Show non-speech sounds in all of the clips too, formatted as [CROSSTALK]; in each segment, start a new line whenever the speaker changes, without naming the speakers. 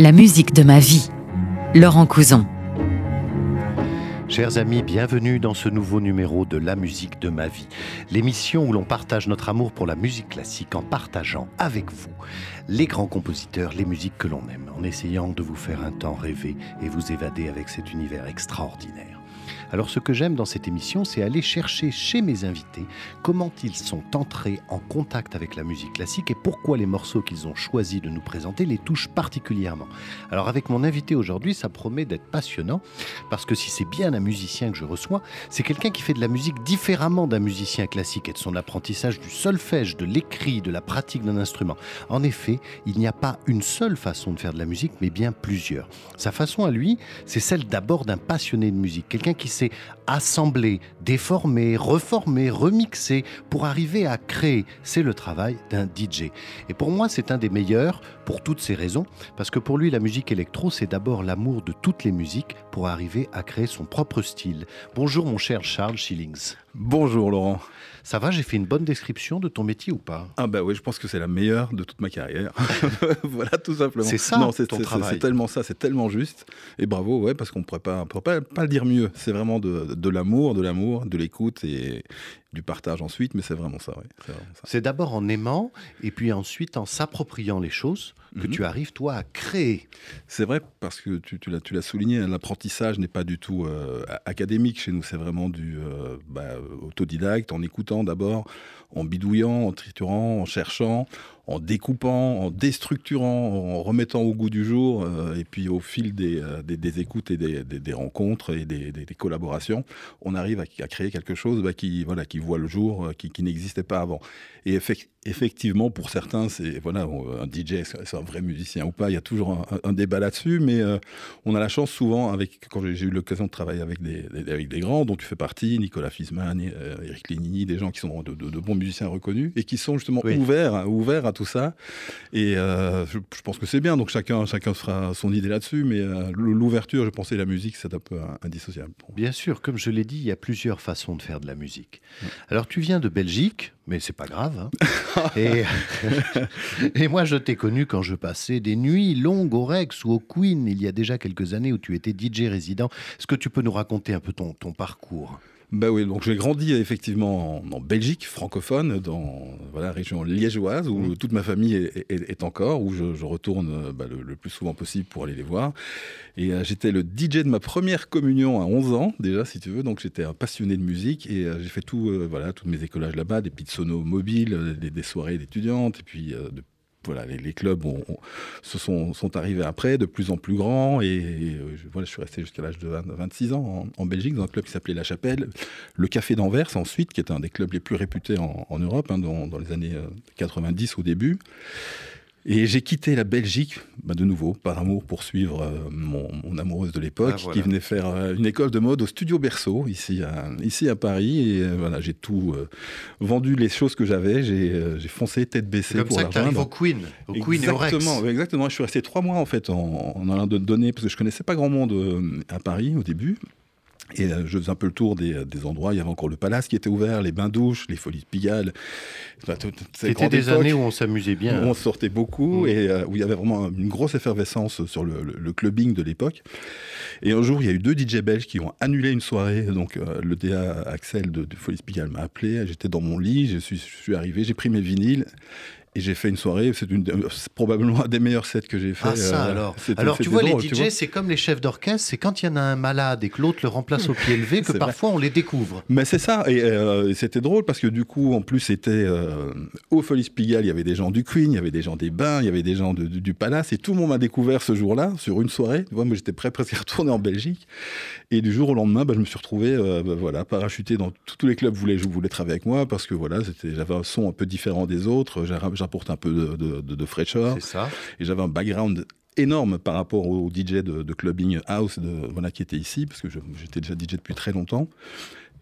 La musique de ma vie. Laurent Couson.
Chers amis, bienvenue dans ce nouveau numéro de La musique de ma vie, l'émission où l'on partage notre amour pour la musique classique en partageant avec vous les grands compositeurs, les musiques que l'on aime, en essayant de vous faire un temps rêver et vous évader avec cet univers extraordinaire. Alors ce que j'aime dans cette émission, c'est aller chercher chez mes invités comment ils sont entrés en contact avec la musique classique et pourquoi les morceaux qu'ils ont choisi de nous présenter les touchent particulièrement. Alors avec mon invité aujourd'hui, ça promet d'être passionnant parce que si c'est bien un musicien que je reçois, c'est quelqu'un qui fait de la musique différemment d'un musicien classique et de son apprentissage du solfège, de l'écrit, de la pratique d'un instrument. En effet, il n'y a pas une seule façon de faire de la musique, mais bien plusieurs. Sa façon à lui, c'est celle d'abord d'un passionné de musique, quelqu'un qui c'est assembler, déformer, reformer, remixer pour arriver à créer. C'est le travail d'un DJ. Et pour moi, c'est un des meilleurs pour toutes ces raisons, parce que pour lui, la musique électro, c'est d'abord l'amour de toutes les musiques pour arriver à créer son propre style. Bonjour mon cher Charles Schillings.
Bonjour Laurent.
Ça va, j'ai fait une bonne description de ton métier ou pas?
Ah bah oui, je pense que c'est la meilleure de toute ma carrière. [LAUGHS] voilà, tout simplement.
C'est ça,
non, c'est, ton travail. C'est tellement ça, c'est tellement juste. Et bravo, ouais, parce qu'on ne pourrait pas, pas, pas, le dire mieux. C'est vraiment de, de l'amour, de l'amour, de l'écoute et, du partage ensuite, mais c'est vraiment ça.
C'est d'abord en aimant et puis ensuite en s'appropriant les choses que mhm. tu arrives, toi, à créer.
C'est vrai, parce que tu, tu l'as souligné, l'apprentissage n'est pas du tout euh, académique chez nous, c'est vraiment du euh, bah, autodidacte, en écoutant d'abord, en bidouillant, en triturant, en cherchant, en découpant, en déstructurant, en remettant au goût du jour, euh, et puis au fil des, des, écoutes et des, rencontres et des, collaborations, on arrive à, créer quelque chose bah, qui, voilà, qui voit le jour, qui, qui n'existait pas avant. Et effectivement, effectivement, pour certains, c'est voilà, un DJ, c'est un vrai musicien ou pas. Il y a toujours un, débat là-dessus, mais euh, on a la chance souvent, avec quand j'ai eu l'occasion de travailler avec des, avec des grands, dont tu fais partie, Nicolas Fisman, euh, Eric Lénini, des gens qui sont de, bons musiciens reconnus et qui sont justement ouverts, ouverts à tout ça. Et euh, je, pense que c'est bien. Donc chacun, chacun fera son idée là-dessus, mais l'ouverture, je pensais, la musique, c'est un peu indissociable.
Bien sûr, comme je l'ai dit, il y a plusieurs façons de faire de la musique. Alors tu viens de Belgique mais c'est pas grave. Hein. [LAUGHS] et, [LAUGHS] et, moi, je t'ai connu quand je passais des nuits longues au Rex ou au Queen il y a déjà quelques années où tu étais DJ résident. Est-ce que tu peux nous raconter un peu ton, ton parcours?
Bah oui, donc j'ai grandi effectivement en, Belgique francophone, dans la région liégeoise, où mmh. toute ma famille est, encore, où je, retourne bah, le, plus souvent possible pour aller les voir. Et euh, j'étais le DJ de ma première communion à 11 ans, déjà, si tu veux, donc j'étais un passionné de musique, et euh, j'ai fait tout, euh, voilà, tous mes écolages là-bas, des petites sonos mobiles, des, des soirées d'étudiantes, et puis de voilà, les, clubs sont, arrivés après, de plus en plus grands. Et, euh, voilà, je suis resté jusqu'à l'âge de 26 ans en, Belgique, dans un club qui s'appelait La Chapelle. Le Café d'Anvers, ensuite, qui est un des clubs les plus réputés en, Europe, hein, dans, dans, les années 90 euh, au début. Et j'ai quitté la Belgique, bah, de nouveau, par amour, pour suivre euh, mon, amoureuse de l'époque, ah, qui venait faire euh, une école de mode au Studio Berceau, ici à, ici à Paris. Et euh, voilà, j'ai tout vendu, les choses que j'avais. J'ai foncé tête baissée
pour
la
vendre. au Queen, au Queen
et au Rex. Exactement, je suis resté trois mois en fait en, en allant donner, parce que je connaissais pas grand monde à Paris au début. Et euh, je faisais un peu le tour des, des, endroits. Il y avait encore le palace qui était ouvert, les bains-douches, les folies de Pigalle.
C'était des années où on s'amusait bien.
Où on sortait beaucoup mm. et euh, où il y avait vraiment une grosse effervescence sur le, le, clubbing de l'époque. Et un jour, il y a eu deux DJ belges qui ont annulé une soirée. Donc, euh, le DA Axel de, de Folies Pigalle m'a appelé. J'étais dans mon lit, je suis, je suis arrivé, j'ai pris mes vinyles et j'ai fait une soirée, c'est probablement un des meilleurs sets que j'ai fait.
Ah ça euh, alors Alors tu vois, les DJ, c'est comme les chefs d'orchestre, c'est quand il y en a un malade et que l'autre le remplace au pied levé [LAUGHS] que parfois on les découvre.
Mais c'est ça, euh, et c'était drôle parce que du coup, en plus, c'était euh, au Folies Pigalle, il y avait des gens du Queen, il y avait des gens des Bains, il y avait des gens du Palace, et tout le monde m'a découvert ce jour-là, sur une soirée. moi, j'étais prêt presque à retourner en Belgique. Et du jour au lendemain, bah, je me suis retrouvé bah, voilà, parachuté dans tous les clubs voulaient, voulaient travailler avec moi parce que voilà, j'avais un son un peu différent des autres, j'apporte un peu de, de, de, fraîcheur.
C'est ça.
Et j'avais un background énorme par rapport aux DJ de, clubbing house de, voilà, qui étaient ici, parce que j'étais déjà DJ depuis très longtemps.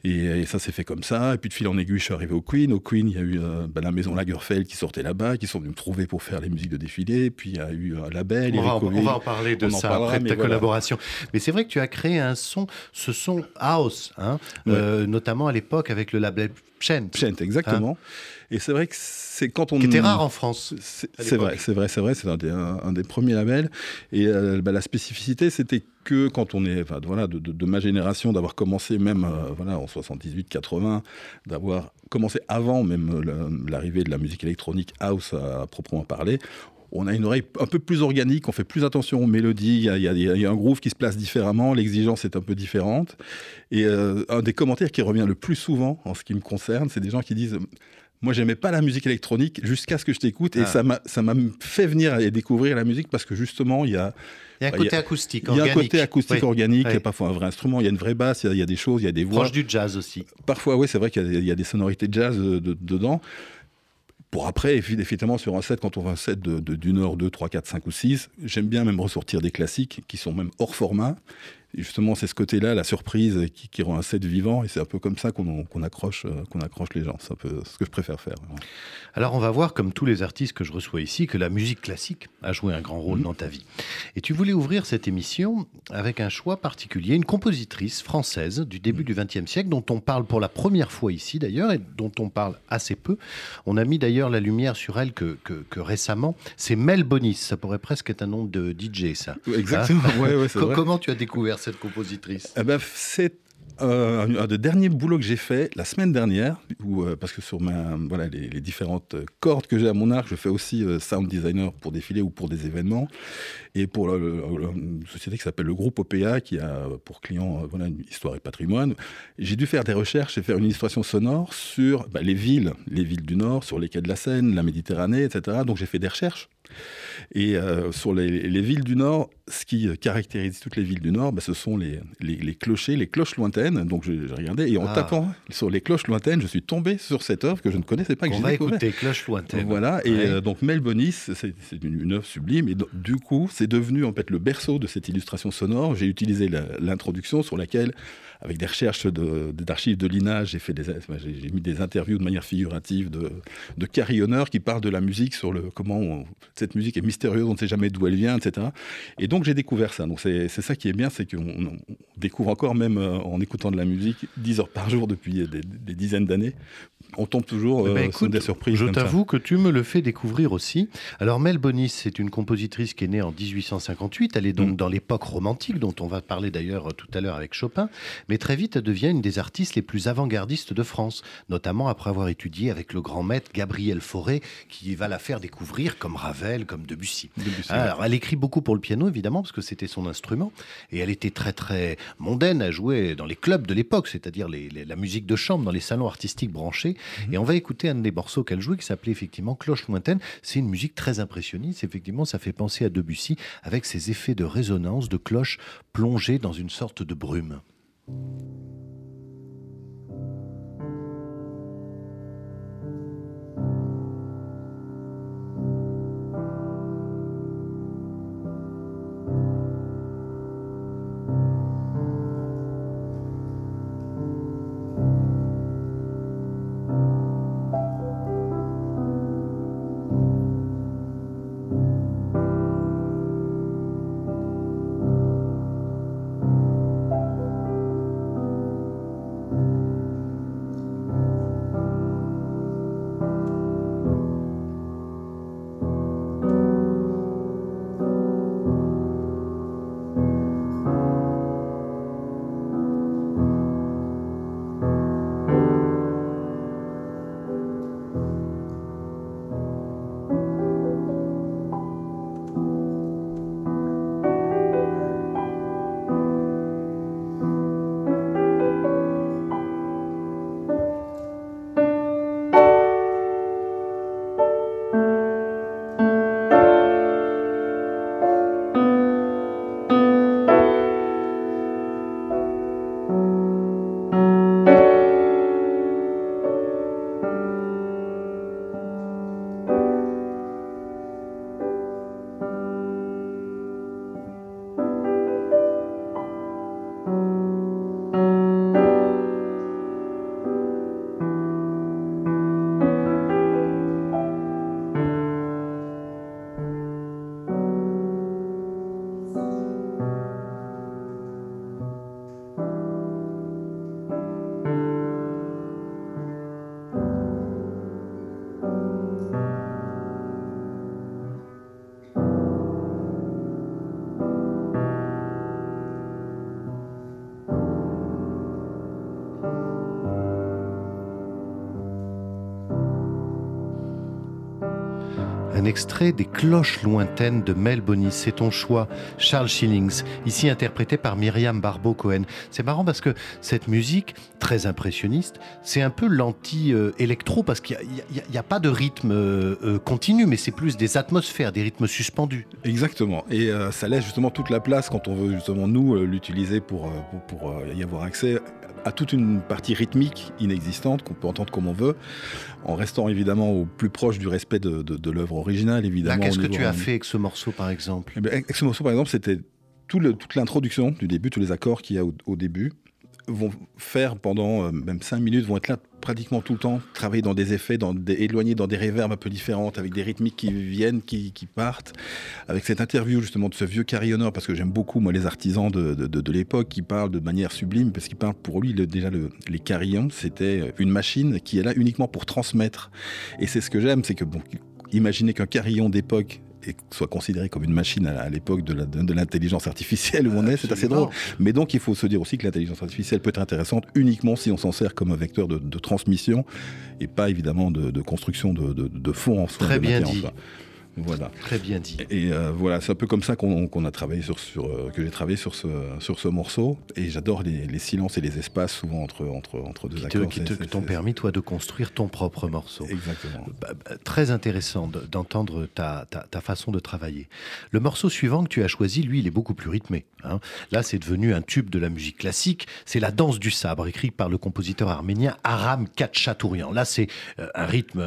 Et, ça s'est fait comme ça. Et puis de fil en aiguille, je suis arrivé au Queen. Au Queen, il y a eu euh, bah, la maison Lagerfeld qui sortait là-bas, qui sont venus me trouver pour faire les musiques de défilé. Puis il y a eu un label.
On, va, on va, en parler de ça après de ta collaboration. Mais c'est vrai que tu as créé un son, ce son house, hein, euh, notamment à l'époque avec le label Pchent,
exactement. Hein et c'est vrai que c'est quand on.
Qui était rare en France.
C'est vrai, c'est vrai, c'est vrai. C'est un, un, des premiers labels. Et euh, bah, la spécificité, c'était que quand on est, enfin, voilà, de, ma génération, d'avoir commencé même, euh, voilà, en 78-80, d'avoir commencé avant même l'arrivée de la musique électronique house à proprement parler, on a une oreille un peu plus organique, on fait plus attention aux mélodies, il y a, un groove qui se place différemment, l'exigence est un peu différente. Et euh, un des commentaires qui revient le plus souvent en ce qui me concerne, c'est des gens qui disent moi, j'aimais pas la musique électronique jusqu'à ce que je t'écoute, et ah. ça m'a fait venir et découvrir la musique parce que justement, il y a.
Il y a un côté acoustique,
Il y a un côté acoustique organique, il y a parfois un vrai instrument, il y a une vraie basse, il y, a, des choses, il y a des voix.
Proche du jazz aussi.
Parfois, oui, c'est vrai qu'il y, a des sonorités de jazz euh, dedans. Pour après, effectivement, sur un set, quand on va un set d'une heure, deux, trois, quatre, cinq ou six, j'aime bien même ressortir des classiques qui sont même hors format justement, c'est ce côté-là, la surprise, qui, rend un set vivant. Et c'est un peu comme ça qu'on accroche, euh, qu'on accroche les gens. C'est un peu ce que je préfère faire.
Alors, on va voir, comme tous les artistes que je reçois ici, que la musique classique a joué un grand rôle mhm. dans ta vie. Et tu voulais ouvrir cette émission avec un choix particulier, une compositrice française du début mhm. du XXe siècle, dont on parle pour la première fois ici d'ailleurs, et dont on parle assez peu. On a mis d'ailleurs la lumière sur elle que, que, récemment. C'est Mel Bonis. Ça pourrait presque être un nom de DJ, ça.
Exactement.
Hein [LAUGHS] Comment tu as découvert cette compositrice?
Eh ben, C'est euh, un des derniers boulots que j'ai fait la semaine dernière, euh, parce que sur ma, voilà, les, différentes cordes que j'ai à mon arc, je fais aussi euh, sound designer pour défiler ou pour des événements, et pour une société qui s'appelle le groupe OPA, qui a pour client voilà, une histoire et patrimoine. J'ai dû faire des recherches et faire une illustration sonore sur bah, les villes, les villes du Nord, sur les quais de la Seine, la Méditerranée, etc. Donc j'ai fait des recherches et euh, sur les, villes du Nord, ce qui caractérise toutes les villes du Nord, bah, ce sont les, les, clochers, les cloches lointaines. Donc j'ai regardé et en ah. tapant sur les cloches lointaines, je suis tombé sur cette œuvre que je ne connaissais pas.
Que On va écouter Cloches lointaines.
Voilà. Et euh, donc Mel Bonis, c'est une, une, œuvre sublime. Et du coup, c'est devenu en fait le berceau de cette illustration sonore. J'ai utilisé l'introduction sur laquelle avec des recherches d'archives de, l'INA, j'ai fait des, j'ai mis des interviews de manière figurative de, de carillonneurs qui parlent de la musique sur le comment cette musique est mystérieuse, on ne sait jamais d'où elle vient, etc. Et donc j'ai découvert ça. Donc c'est ça qui est bien, c'est qu'on découvre encore même euh, en écoutant de la musique 10 heures par jour depuis des, des dizaines d'années on tombe toujours eh ben, euh, sur des surprises.
Je t'avoue que tu me le fais découvrir aussi. Alors Mel Bonis, c'est une compositrice qui est née en 1858. Elle est donc mm. dans l'époque romantique, dont on va parler d'ailleurs tout à l'heure avec Chopin. Mais très vite, elle devient une des artistes les plus avant-gardistes de France, notamment après avoir étudié avec le grand maître Gabriel Fauré, qui va la faire découvrir comme Ravel, comme Debussy. Alors, elle écrit beaucoup pour le piano, évidemment, parce que c'était son instrument. Et elle était très, très mondaine à jouer dans les clubs de l'époque, c'est-à-dire la musique de chambre, dans les salons artistiques branchés. Mhm. Et on va écouter un des morceaux qu'elle jouait qui s'appelait effectivement Cloche lointaine. C'est une musique très impressionniste. Effectivement, ça fait penser à Debussy avec ses effets de résonance de cloches plongées dans une sorte de brume. Extrait des Cloches lointaines de Mel Bonis. C'est ton choix, Charles Schillings, ici interprété par Myriam Barbeau-Cohen. C'est marrant parce que cette musique, très impressionniste, c'est un peu l'anti-électro parce qu'il n'y a, pas de rythme euh, euh, continu, mais c'est plus des atmosphères, des rythmes suspendus.
Exactement. Et euh, ça laisse justement toute la place quand on veut justement nous l'utiliser pour, pour, y avoir accès à toute une partie rythmique inexistante qu'on peut entendre comme on veut, en restant évidemment au plus proche du respect de, de, l'œuvre originale, évidemment.
Qu'est-ce que tu as fait avec ce morceau, par exemple?
Eh Avec ce morceau, par exemple, c'était tout le, toute l'introduction du début, tous les accords qu'il y a au début, vont faire pendant euh, même 5 minutes, vont être là pratiquement tout le temps, travailler dans des effets, dans des, éloignés dans des réverbes un peu différentes, avec des rythmiques qui viennent, qui, qui partent. Avec cette interview justement de ce vieux carillonneur, parce que j'aime beaucoup moi les artisans de, de, l'époque qui parlent de manière sublime, parce qu'ils parlent pour lui déjà le, les carillons, c'était une machine qui est là uniquement pour transmettre. Et c'est ce que j'aime, c'est que bon, imaginez qu'un carillon d'époque et soit considéré comme une machine à, l'époque de l'intelligence artificielle où on est, c'est assez drôle. Mais donc il faut se dire aussi que l'intelligence artificielle peut être intéressante uniquement si on s'en sert comme un vecteur de, transmission et pas évidemment de, construction de, de, fond en
soi. Très bien dit.
Voilà.
Très bien dit.
Et euh, voilà, c'est un peu comme ça qu'on a travaillé sur, sur euh, que j'ai travaillé sur ce, sur ce morceau. Et j'adore les, silences et les espaces souvent entre, entre, entre deux accords.
Qui t'ont permis, toi, de construire ton propre morceau.
Exactement.
Bah, bah, très intéressant d'entendre ta, ta, ta, façon de travailler. Le morceau suivant que tu as choisi, lui, il est beaucoup plus rythmé. Hein. Là, c'est devenu un tube de la musique classique. C'est La danse du sabre, écrit par le compositeur arménien Aram Khatchatourian. Là, c'est euh, un rythme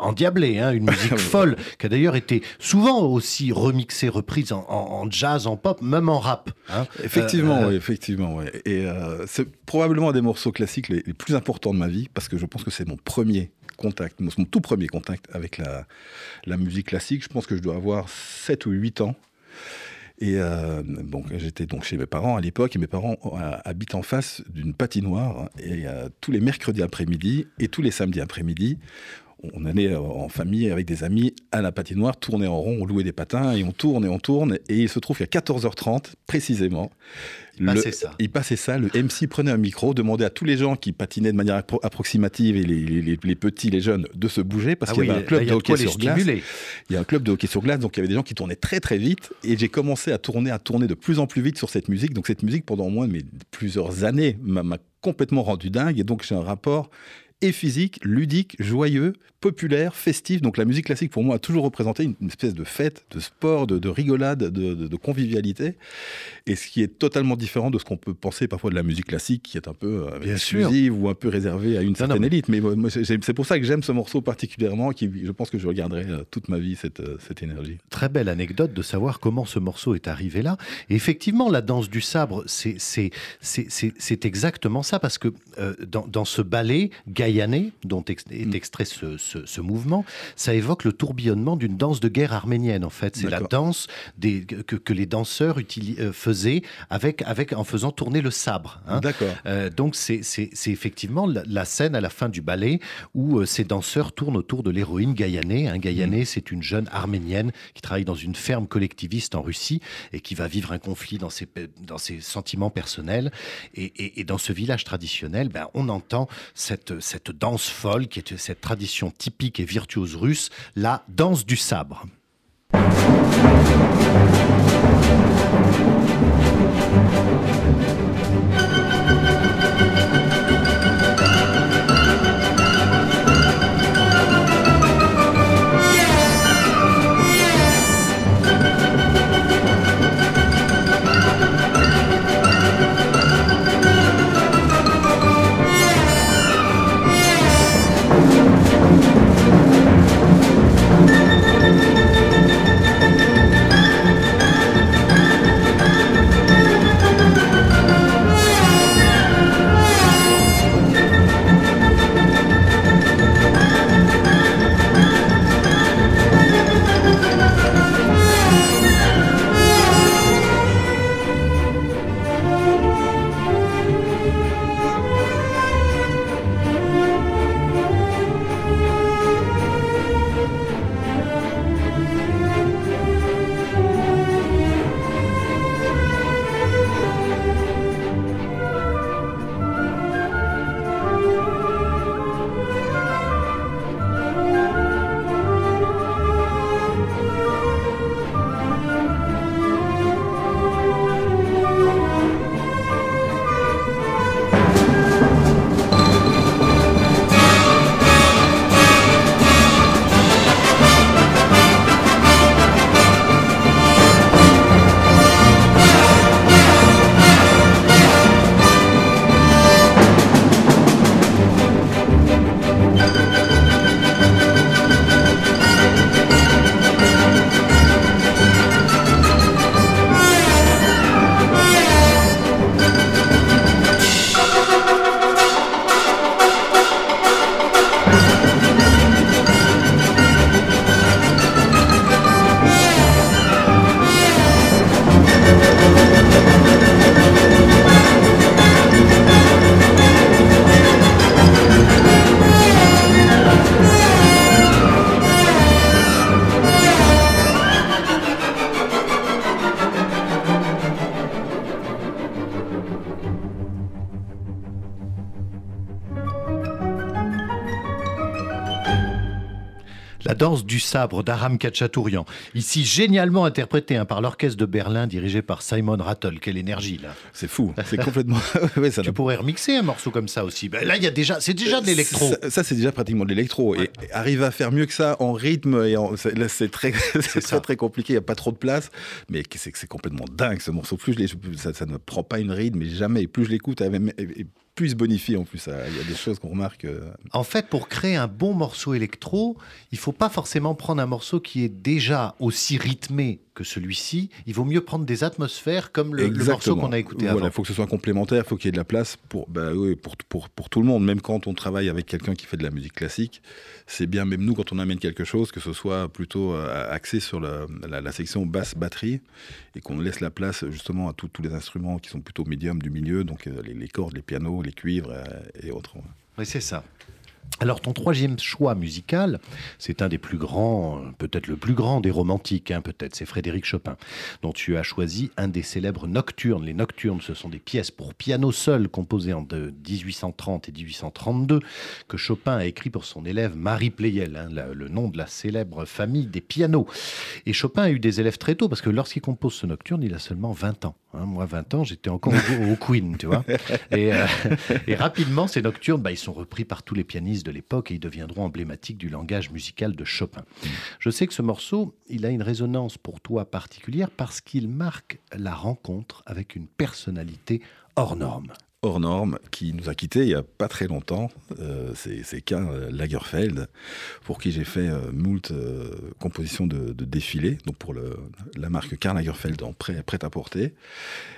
endiablé, hein, une [LAUGHS] musique folle, qui a d'ailleurs été souvent aussi remixée, reprise en, jazz, en pop, même en rap.
Hein. Effectivement, euh, effectivement. Et euh, c'est probablement un des morceaux classiques les, plus importants de ma vie, parce que je pense que c'est mon premier contact, mon, tout premier contact avec la, la musique classique. Je pense que je dois avoir 7 ou 8 ans. Et euh, bon, j'étais donc chez mes parents à l'époque, et mes parents habitent en face d'une patinoire. Et tous les mercredis après-midi et tous les samedis après-midi, on allait euh, en famille avec des amis à la patinoire, tourner en rond, on louait des patins et on tourne et on tourne. Et il se trouve qu'à 14h30, précisément,
il passait, ça.
il passait ça. Le MC prenait un micro, demandait à tous les gens qui patinaient de manière approximative et les, petits, les jeunes, de se bouger parce ah qu'il y avait un club de hockey sur glace. Il y a un club de hockey sur glace, donc il y avait des gens qui tournaient très très vite. Et j'ai commencé à tourner, à tourner de plus en plus vite sur cette musique. Donc cette musique, pendant moins de plusieurs années, m'a complètement rendu dingue. Et donc j'ai un rapport et physique, ludique, joyeux, populaire, festif. Donc la musique classique pour moi a toujours représenté une espèce de fête, de sport, de, rigolade, de, convivialité. Et ce qui est totalement différent de ce qu'on peut penser parfois de la musique classique, qui est un peu euh, exclusive ou un peu réservée à une certaine élite. Mais c'est pour ça que j'aime ce morceau particulièrement, qui je pense que je regarderai euh, toute ma vie cette, euh, cette énergie.
Très belle anecdote de savoir comment ce morceau est arrivé là. Et effectivement, la danse du sabre, c'est exactement ça, parce que dans, dans, ce ballet, Gaïa dont est mm. extrait ce, mouvement, ça évoque le tourbillonnement d'une danse de guerre arménienne, en fait. C'est la danse des, que, les danseurs euh, faisaient avec, avec, en faisant tourner le sabre.
Hein. D'accord.
Euh, donc, c'est effectivement la, scène à la fin du ballet où euh, ces danseurs tournent autour de l'héroïne Gaïané. Hein. Gaïané, mm. c'est une jeune arménienne qui travaille dans une ferme collectiviste en Russie et qui va vivre un conflit dans ses, dans ses sentiments personnels. Et, dans ce village traditionnel, ben, on entend cette, cette cette danse folle qui est cette tradition typique et virtuose russe, la danse du sabre. Sabre d'Aram Kachatourian. Ici, génialement interprété hein, par l'orchestre de Berlin dirigé par Simon Rattle. Quelle énergie là
C'est fou, c'est [LAUGHS] complètement. [LAUGHS]
tu pourrais remixer un morceau comme ça aussi. Ben, là, il y a déjà, c'est déjà de l'électro.
Ça, c'est déjà pratiquement de l'électro. Et arriver à faire mieux que ça en rythme, et là, c'est très, [LAUGHS] très, très compliqué. Il n'y a pas trop de place. Mais c'est complètement dingue ce morceau. Plus je ça, ça, ne prend pas une rythme, mais jamais. Plus je l'écoute, plus se bonifie en plus. Il y a des choses qu'on remarque. Euh.
En fait, pour créer un bon morceau électro, il faut pas forcément prendre un morceau qui est déjà aussi rythmé que celui-ci, il vaut mieux prendre des atmosphères comme le, morceau qu'on a écouté
voilà,
Il
faut que ce soit complémentaire, il faut qu'il y ait de la place pour, bah, oui, pour, pour, pour, tout le monde. Même quand on travaille avec quelqu'un qui fait de la musique classique, c'est bien, même nous, quand on amène quelque chose, que ce soit plutôt euh, axé sur la, la, section basse-batterie et qu'on laisse la place justement à tous les instruments qui sont plutôt médiums du milieu, donc euh, les, les, cordes, les pianos, les cuivres euh, et autres.
Oui, c'est ça. Alors ton troisième choix musical, c'est un des plus grands, peut-être le plus grand des romantiques, hein, peut-être, c'est Frédéric Chopin, dont tu as choisi un des célèbres nocturnes. Les nocturnes, ce sont des pièces pour piano seul composées en 1830 et 1832 que Chopin a écrit pour son élève Marie Pleyel, hein, le nom de la célèbre famille des pianos. Et Chopin a eu des élèves très tôt parce que lorsqu'il compose ce nocturne, il a seulement 20 ans. Hein. moi, 20 ans, j'étais encore au, Queen, tu vois. Euh, [LAUGHS] et, rapidement, ces nocturnes, bah, ils sont repris par tous les pianistes de l'époque et ils deviendront emblématiques du langage musical de Chopin. Je sais que ce morceau, il a une résonance pour toi particulière parce qu'il marque la rencontre avec une personnalité hors norme
hors norme qui nous a quittés il n'y a pas très longtemps. Euh, c'est Karl Lagerfeld, pour qui j'ai fait euh, moult euh, compositions de, de, défilés, donc pour la marque Karl Lagerfeld en prêt, à porter.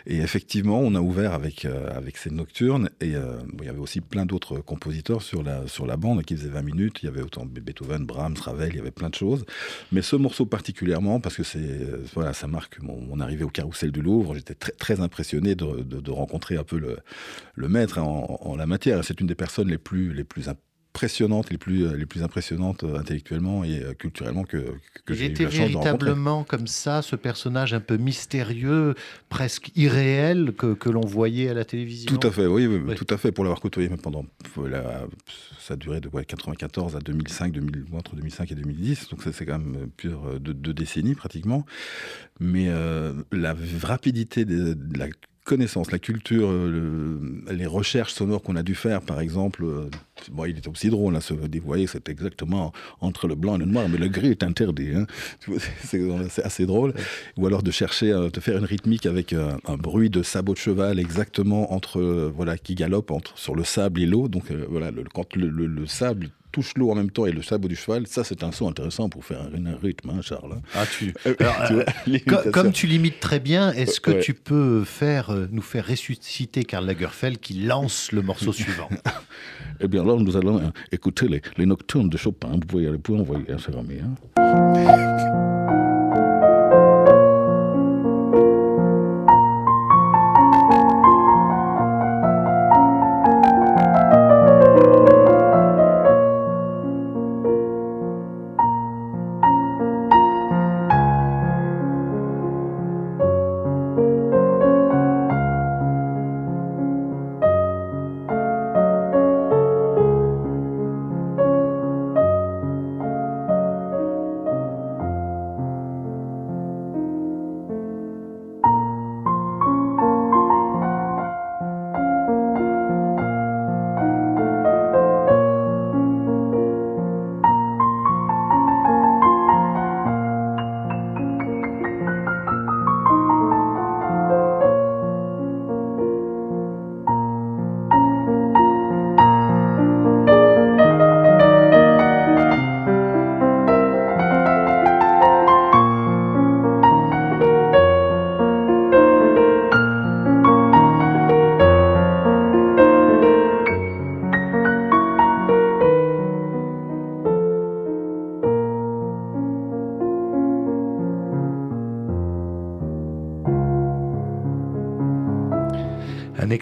Et effectivement, on a ouvert avec, avec ces nocturnes, et il y avait aussi plein d'autres compositeurs sur la, sur la bande qui faisaient 20 minutes. Il y avait autant Beethoven, Brahms, Ravel, il y avait plein de choses. Mais ce morceau particulièrement, parce que c'est voilà, ça marque mon, arrivée au carrousel du Louvre, j'étais très, très impressionné de rencontrer un peu le le maître en, la matière. C'est une des personnes les plus, les plus impressionnantes, les plus, les plus impressionnantes euh, intellectuellement et euh, culturellement que, que j'ai eu la chance
véritablement comme ça, ce personnage un peu mystérieux, presque irréel que, que l'on voyait à la télévision.
Tout à fait, oui, tout à fait. Pour l'avoir côtoyé pendant, ça a duré de 1994 à 2005, 2000, entre 2005 et 2010, donc c'est quand même deux décennies pratiquement. Mais euh, la rapidité de, de la connaissance, la culture, euh, les recherches sonores qu'on a dû faire, par exemple, euh, bon, il était aussi drôle, à se voyez, c'est exactement entre le blanc et le noir, mais le gris est interdit. Hein. [LAUGHS] C'est assez drôle. Ou alors de chercher, euh, de faire une rythmique avec un bruit de sabot de cheval exactement entre, voilà, qui galope entre, sur le sable et l'eau. Donc voilà, le, quand le, le sable touche l'eau en même temps et le sabot du cheval, ça c'est un son intéressant pour faire un, rythme, hein, Charles.
Ah, tu... Euh, euh, [LAUGHS] comme tu limites très bien, est-ce que tu peux faire, euh, nous faire ressusciter Karl Lagerfeld qui lance le morceau [LAUGHS] suivant?
Eh bien alors nous allons écouter les, nocturnes de Chopin. Vous pouvez, vous pouvez envoyer Hein.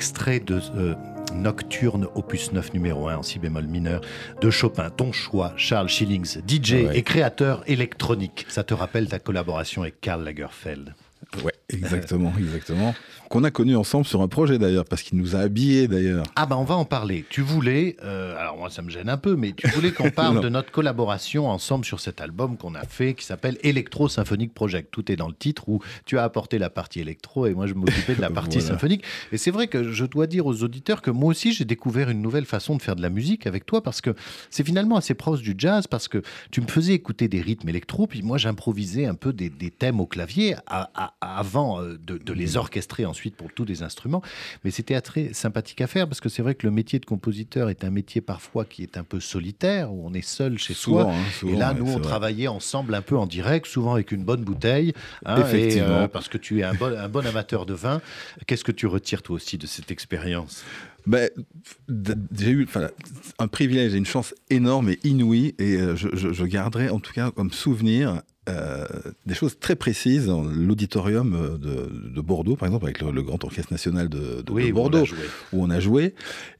Extrait de euh, Nocturne, opus 9 numéro 1 en si bémol mineur de Chopin. Ton choix, Charles Schillings, DJ et créateur électronique. Ça te rappelle ta collaboration avec Karl Lagerfeld?
Ouais, [LAUGHS] exactement, exactement. Qu'on a connu ensemble sur un projet d'ailleurs, parce qu'il nous a habillés d'ailleurs.
Ah bah on va en parler. Tu voulais, euh, alors moi ça me gêne un peu, mais tu voulais qu'on [LAUGHS] parle de notre collaboration ensemble sur cet album qu'on a fait, qui s'appelle Electro Symphonic Project. Tout est dans le titre où tu as apporté la partie électro et moi je m'occupais de la [LAUGHS] partie symphonique. Et c'est vrai que je dois dire aux auditeurs que moi aussi j'ai découvert une nouvelle façon de faire de la musique avec toi, parce que c'est finalement assez proche du jazz, parce que tu me faisais écouter des rythmes électro, puis moi j'improvisais un peu des, thèmes au clavier avant euh, de, les mmh. orchestrer ensuite pour tous les instruments. Mais c'était très sympathique à faire parce que c'est vrai que le métier de compositeur est un métier parfois qui est un peu solitaire, où on est seul chez soi. Hein, et là, nous, on travaillait ensemble un peu en direct, souvent avec une bonne bouteille. Hein, Effectivement. Euh, parce que tu es un bon, un bon amateur de vin. Qu'est-ce que tu retires toi aussi de cette expérience?
Ben, j'ai eu un privilège et une chance énorme et inouïe, et euh, je, je, garderai en tout cas comme souvenir euh, des choses très précises dans l'auditorium euh, de, Bordeaux, par exemple, avec le, Grand Orchestre National de, Bordeaux, où on, a joué.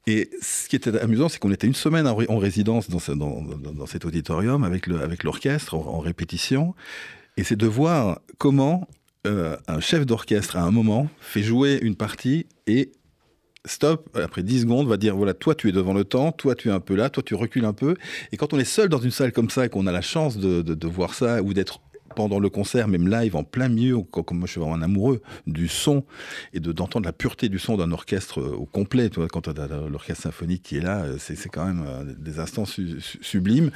Et ce qui était amusant, c'est qu'on était une semaine en, résidence dans, dans, cet auditorium avec l'orchestre avec en, en, répétition. Et c'est de voir comment euh, un chef d'orchestre, à un moment, fait jouer une partie et stop, après 10 secondes, va dire voilà, toi tu es devant le temps, toi tu es un peu là, toi tu recules un peu. Et quand on est seul dans une salle comme ça et qu'on a la chance de, de voir ça ou d'être pendant le concert, même live, en plein milieu, comme moi je suis vraiment amoureux du son et de d'entendre la pureté du son d'un orchestre euh, au complet. Quand tu as l'orchestre symphonique qui est là, euh, c'est quand même euh, des instants sublimes.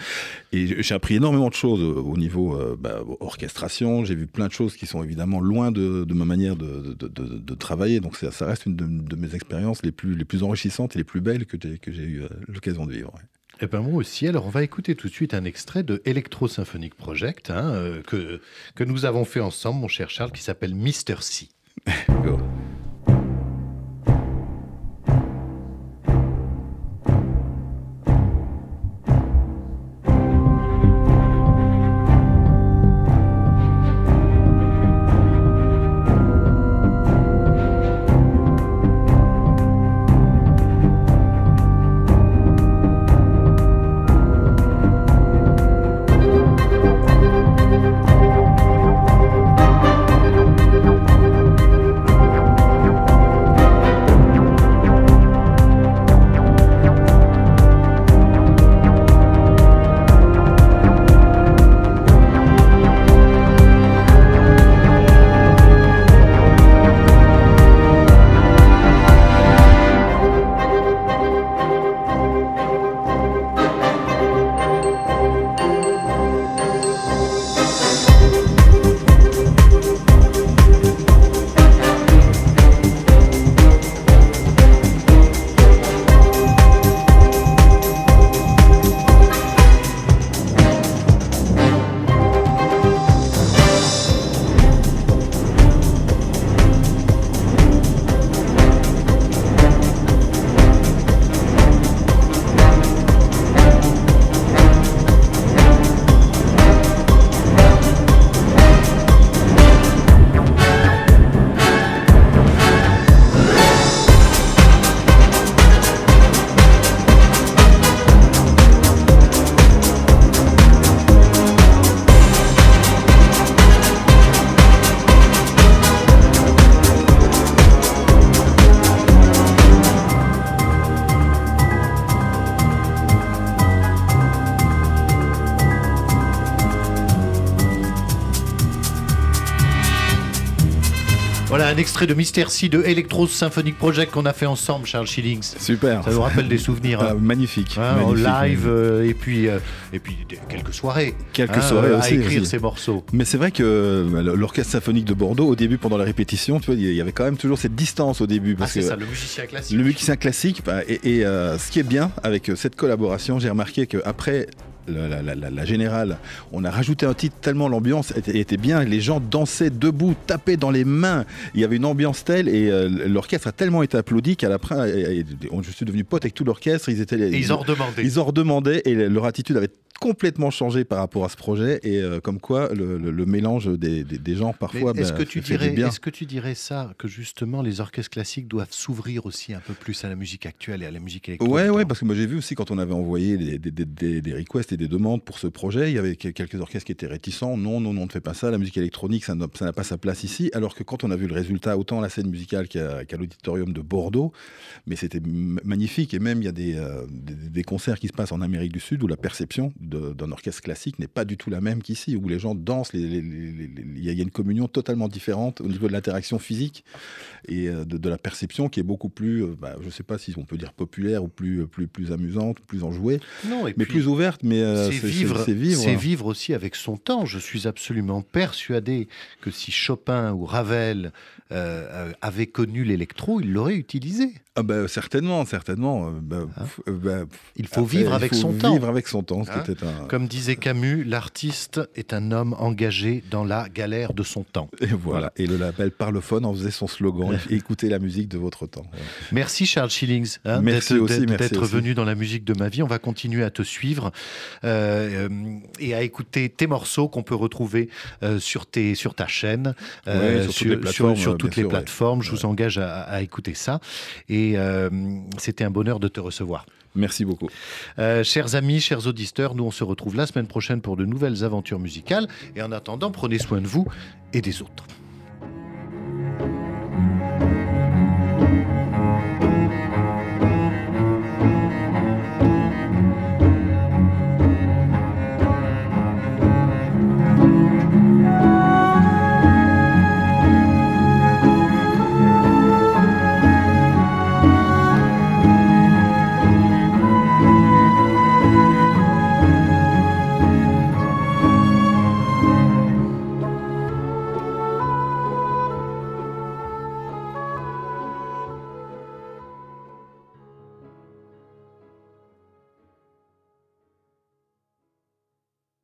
Et j'ai appris énormément de choses au niveau bah, orchestration. J'ai vu plein de choses qui sont évidemment loin de, ma manière de, travailler. Donc ça, reste une de, mes expériences les plus enrichissantes et les plus belles que j'ai eu l'occasion de vivre.
Eh ben moi aussi. Alors on va écouter tout de suite un extrait de Electro Symphonic Project hein, euh, que, que nous avons fait ensemble, mon cher Charles, qui s'appelle Mister C. [LAUGHS] un extrait de Mystère C de Electro Symphonic Project qu'on a fait ensemble, Charles Schillings.
Super.
Ça nous rappelle des souvenirs.
Ah, magnifique.
Hein, live euh, et puis euh, et puis quelques soirées.
Quelques hein, soirées
à écrire ces morceaux.
Mais c'est vrai que bah, l'orchestre symphonique de Bordeaux, au début, pendant la répétition, tu vois, il y avait quand même toujours cette distance au début.
ah, c'est ça, le musicien classique.
Le musicien classique. Bah, et, euh, ce qui est bien avec cette collaboration, j'ai remarqué qu'après la, générale, on a rajouté un titre tellement l'ambiance était, bien, les gens dansaient debout, tapaient dans les mains, il y avait une ambiance telle et euh, l'orchestre a tellement été applaudi qu'à la fin, je suis devenu pote avec tout l'orchestre, ils étaient,
ils, ont redemandé,
ils ont redemandé et leur attitude avait complètement changé par rapport à ce projet et euh, comme quoi le, mélange des, gens parfois
est-ce bah, que tu dirais est-ce que tu dirais ça que justement les orchestres classiques doivent s'ouvrir aussi un peu plus à la musique actuelle et à la musique électronique
ouais ouais parce que moi j'ai vu aussi quand on avait envoyé des, des, requests des demandes pour ce projet. Il y avait quelques orchestres qui étaient réticents. Non, non, non, on ne fait pas ça. La musique électronique, ça n'a pas sa place ici. Alors que quand on a vu le résultat, autant la scène musicale qu'à l'auditorium de Bordeaux, mais c'était magnifique. Et même, il y a des, des, concerts qui se passent en Amérique du Sud où la perception d'un orchestre classique n'est pas du tout la même qu'ici, où les gens dansent. Il y, a une communion totalement différente au niveau de l'interaction physique et de, la perception qui est beaucoup plus, bah, je ne sais pas si on peut dire populaire ou plus, plus, plus amusante, plus enjouée, non, mais plus ouverte. Mais
c'est vivre, c'est vivre. vivre aussi avec son temps. Je suis absolument persuadé que si Chopin ou Ravel euh, avait connu l'électro, il l'aurait utilisé.
Ah ben, certainement, certainement. Euh, ben,
euh, ben, il faut vivre avec son temps.
Vivre avec son temps. Hein
Comme disait Camus, l'artiste est un homme engagé dans la galère de son temps.
Et voilà. Et le label Parlophone en faisait son slogan [LAUGHS] écoutez la musique de votre temps.
Merci Charles Schillings
hein, d'être
venu dans la musique de ma vie. On va continuer à te suivre euh, et à écouter tes morceaux qu'on peut retrouver sur, tes, sur ta chaîne, sur, toutes les plateformes. Je vous engage à, à écouter ça. Et euh, c'était un bonheur de te recevoir.
Merci beaucoup.
Euh, chers amis, chers auditeurs, nous on se retrouve la semaine prochaine pour de nouvelles aventures musicales. Et en attendant, prenez soin de vous et des autres.